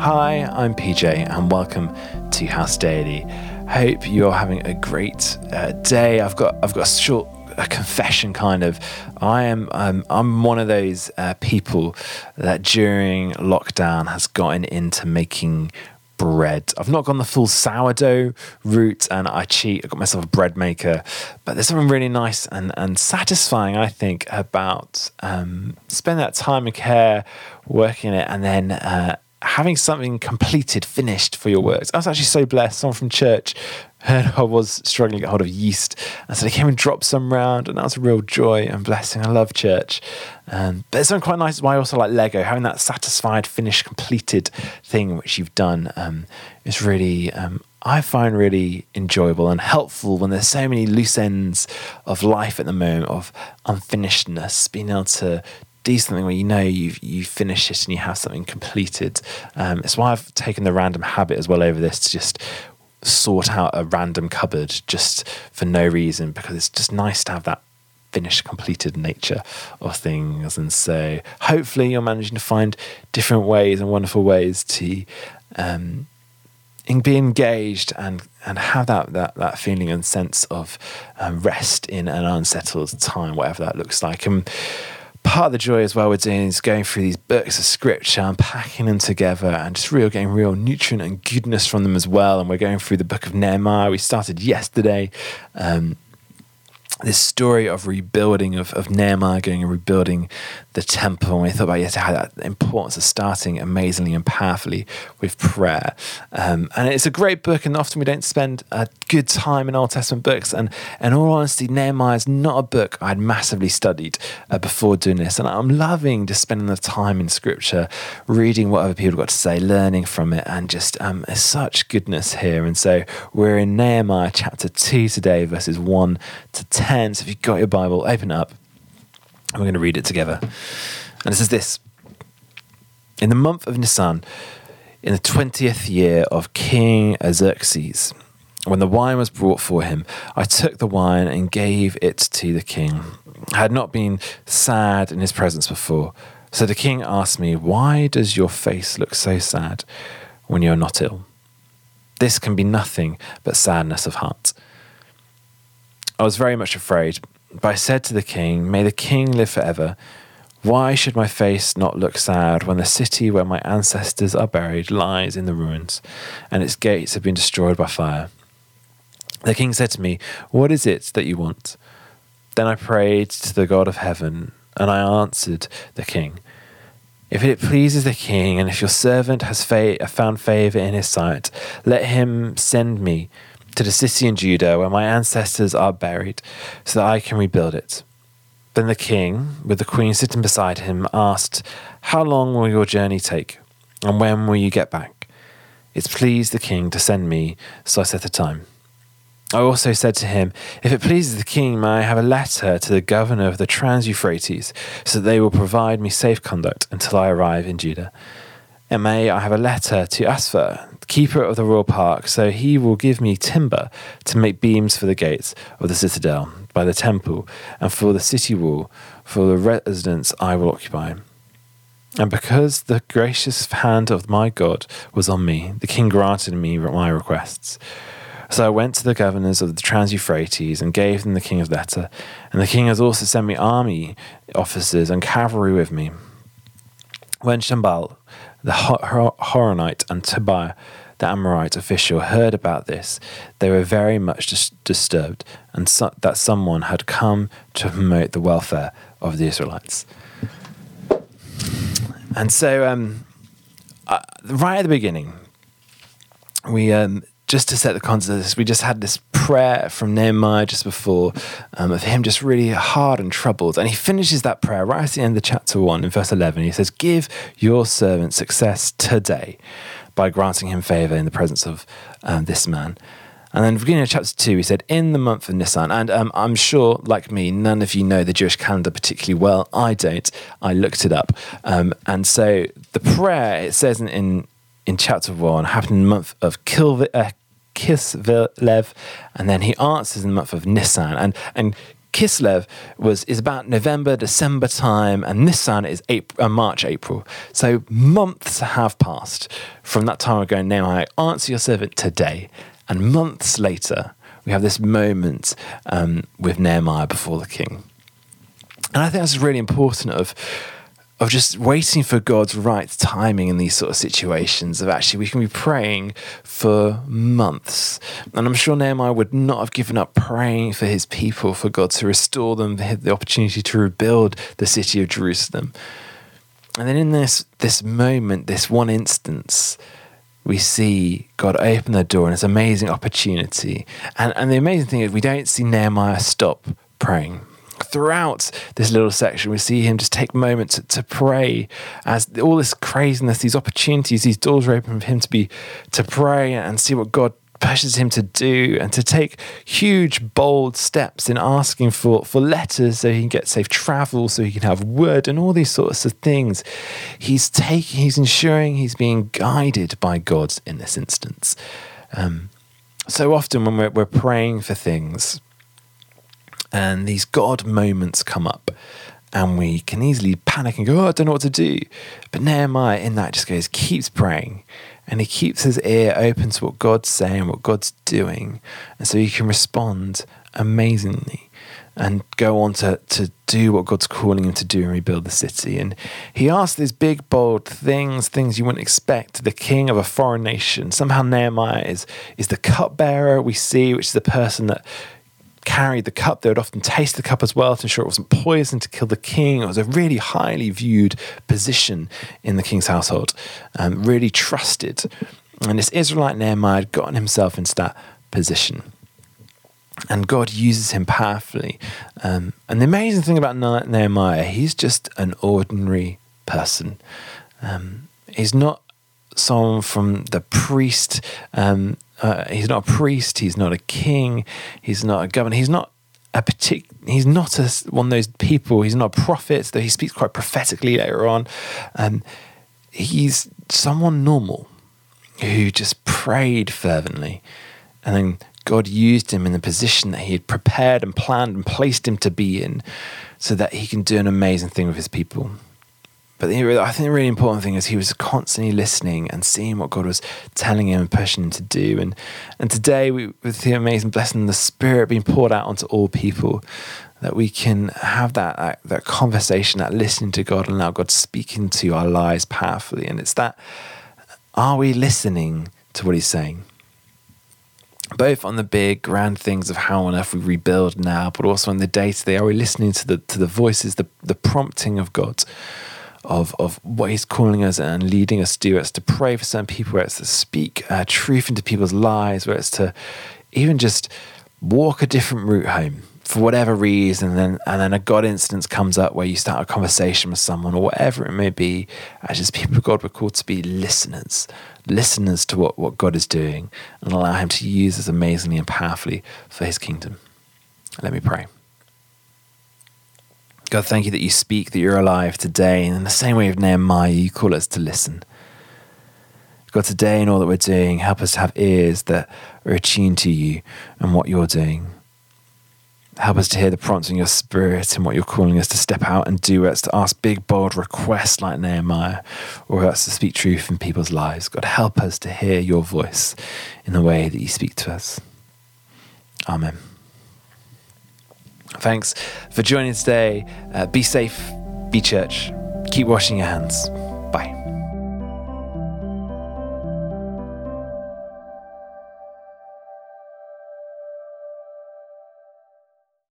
Hi, I'm PJ, and welcome to House Daily. Hope you're having a great uh, day. I've got I've got a short a confession kind of. I am um, I'm one of those uh, people that during lockdown has gotten into making bread. I've not gone the full sourdough route and I cheat. I got myself a bread maker, but there's something really nice and, and satisfying, I think, about um, spending that time and care working it and then uh, having something completed, finished for your works. I was actually so blessed. Someone from church heard I was struggling to get hold of yeast, and so they came and dropped some round, and that was a real joy and blessing. I love church, um, but it's something quite nice. Why I also like Lego, having that satisfied, finished, completed thing which you've done um, is really. Um, I find really enjoyable and helpful when there's so many loose ends of life at the moment of unfinishedness, being able to do something where you know you've you finish it and you have something completed. Um, it's why I've taken the random habit as well over this to just sort out a random cupboard just for no reason because it's just nice to have that finished, completed nature of things. And so hopefully you're managing to find different ways and wonderful ways to um, be engaged and and have that that that feeling and sense of um, rest in an unsettled time, whatever that looks like. And part of the joy as well we're doing is going through these books of scripture and packing them together and just real getting real nutrient and goodness from them as well. And we're going through the book of Nehemiah. We started yesterday. Um, this story of rebuilding of, of Nehemiah going and rebuilding the temple. And we thought about yesterday how that importance of starting amazingly and powerfully with prayer. Um, and it's a great book, and often we don't spend a good time in Old Testament books. And in all honesty, Nehemiah is not a book I'd massively studied uh, before doing this. And I'm loving just spending the time in Scripture, reading what other people have got to say, learning from it, and just um, such goodness here. And so we're in Nehemiah chapter 2 today, verses 1 to 10. So if you've got your Bible, open up we're going to read it together. And it says this In the month of Nisan, in the 20th year of King Xerxes, when the wine was brought for him, I took the wine and gave it to the king. I had not been sad in his presence before. So the king asked me, Why does your face look so sad when you're not ill? This can be nothing but sadness of heart. I was very much afraid but I said to the king, May the king live forever. Why should my face not look sad when the city where my ancestors are buried lies in the ruins, and its gates have been destroyed by fire? The king said to me, What is it that you want? Then I prayed to the God of heaven, and I answered the king, If it pleases the king, and if your servant has fa- found favor in his sight, let him send me to the city in Judah where my ancestors are buried, so that I can rebuild it. Then the king, with the queen sitting beside him, asked, How long will your journey take? And when will you get back? It pleased the king to send me, so I set a time. I also said to him, If it pleases the king, may I have a letter to the governor of the Trans Euphrates, so that they will provide me safe conduct until I arrive in Judah. And may I have a letter to Asaph, keeper of the royal park, so he will give me timber to make beams for the gates of the citadel, by the temple, and for the city wall, for the residence I will occupy. And because the gracious hand of my God was on me, the king granted me my requests. So I went to the governors of the Trans Euphrates and gave them the king's letter. And the king has also sent me army officers and cavalry with me. When Sanballat, the Horonite, and Tobiah, the Ammonite official, heard about this, they were very much dis- disturbed and so- that someone had come to promote the welfare of the Israelites. And so, um, uh, right at the beginning, we um, just to set the context of this, we just had this prayer from Nehemiah just before um, of him just really hard and troubled. And he finishes that prayer right at the end of chapter 1 in verse 11. He says, Give your servant success today by granting him favor in the presence of um, this man. And then beginning of chapter 2, he said, In the month of Nisan. And um, I'm sure, like me, none of you know the Jewish calendar particularly well. I don't. I looked it up. Um, and so the prayer, it says in, in in chapter one happened in the month of Kilv- uh, Kislev, and then he answers in the month of Nisan. And and Kislev was is about November, December time, and Nisan is April, uh, March, April. So months have passed from that time of going, Nehemiah, answer your servant today. And months later, we have this moment um, with Nehemiah before the king. And I think that's really important of of just waiting for God's right timing in these sort of situations. Of actually, we can be praying for months. And I'm sure Nehemiah would not have given up praying for his people, for God to restore them, the opportunity to rebuild the city of Jerusalem. And then in this, this moment, this one instance, we see God open the door and it's an amazing opportunity. And, and the amazing thing is, we don't see Nehemiah stop praying throughout this little section, we see him just take moments to, to pray as all this craziness, these opportunities, these doors are open for him to be to pray and see what God pushes him to do and to take huge, bold steps in asking for, for letters so he can get safe travel, so he can have wood and all these sorts of things. He's taking, he's ensuring he's being guided by God in this instance. Um, so often when we're, we're praying for things, and these God moments come up, and we can easily panic and go, Oh, I don't know what to do. But Nehemiah in that just goes, keeps praying, and he keeps his ear open to what God's saying, what God's doing. And so he can respond amazingly and go on to, to do what God's calling him to do and rebuild the city. And he asks these big, bold things, things you wouldn't expect, the king of a foreign nation. Somehow Nehemiah is, is the cupbearer we see, which is the person that carried the cup, they would often taste the cup as well to ensure it wasn't poisoned to kill the king. It was a really highly viewed position in the king's household, um, really trusted. And this Israelite Nehemiah had gotten himself into that position. And God uses him powerfully. Um, and the amazing thing about Nehemiah, he's just an ordinary person. Um, he's not someone from the priest um, uh, he's not a priest. He's not a king. He's not a governor. He's not a partic- He's not a, one of those people. He's not a prophet, though he speaks quite prophetically later on. Um, he's someone normal who just prayed fervently, and then God used him in the position that he had prepared and planned and placed him to be in, so that he can do an amazing thing with his people. But the, I think the really important thing is he was constantly listening and seeing what God was telling him and pushing him to do. And and today, we, with the amazing blessing, the Spirit being poured out onto all people, that we can have that, that, that conversation, that listening to God, and allow God speaking to our lives powerfully. And it's that: are we listening to what He's saying? both on the big grand things of how on earth we rebuild now, but also on the day to day. Are we listening to the to the voices, the the prompting of God? Of, of what he's calling us and leading us to do. It's to pray for certain people, where it's to speak uh, truth into people's lives, where it's to even just walk a different route home for whatever reason, and then and then a God instance comes up where you start a conversation with someone or whatever it may be. As just people of God, we're called to be listeners, listeners to what, what God is doing, and allow Him to use us amazingly and powerfully for His kingdom. Let me pray. God, thank you that you speak, that you're alive today. And in the same way of Nehemiah, you call us to listen. God, today in all that we're doing, help us to have ears that are attuned to you and what you're doing. Help us to hear the prompts in your spirit and what you're calling us to step out and do. It's to ask big, bold requests like Nehemiah, or else to speak truth in people's lives. God, help us to hear your voice in the way that you speak to us. Amen. Thanks for joining today. Uh, be safe, be church. Keep washing your hands.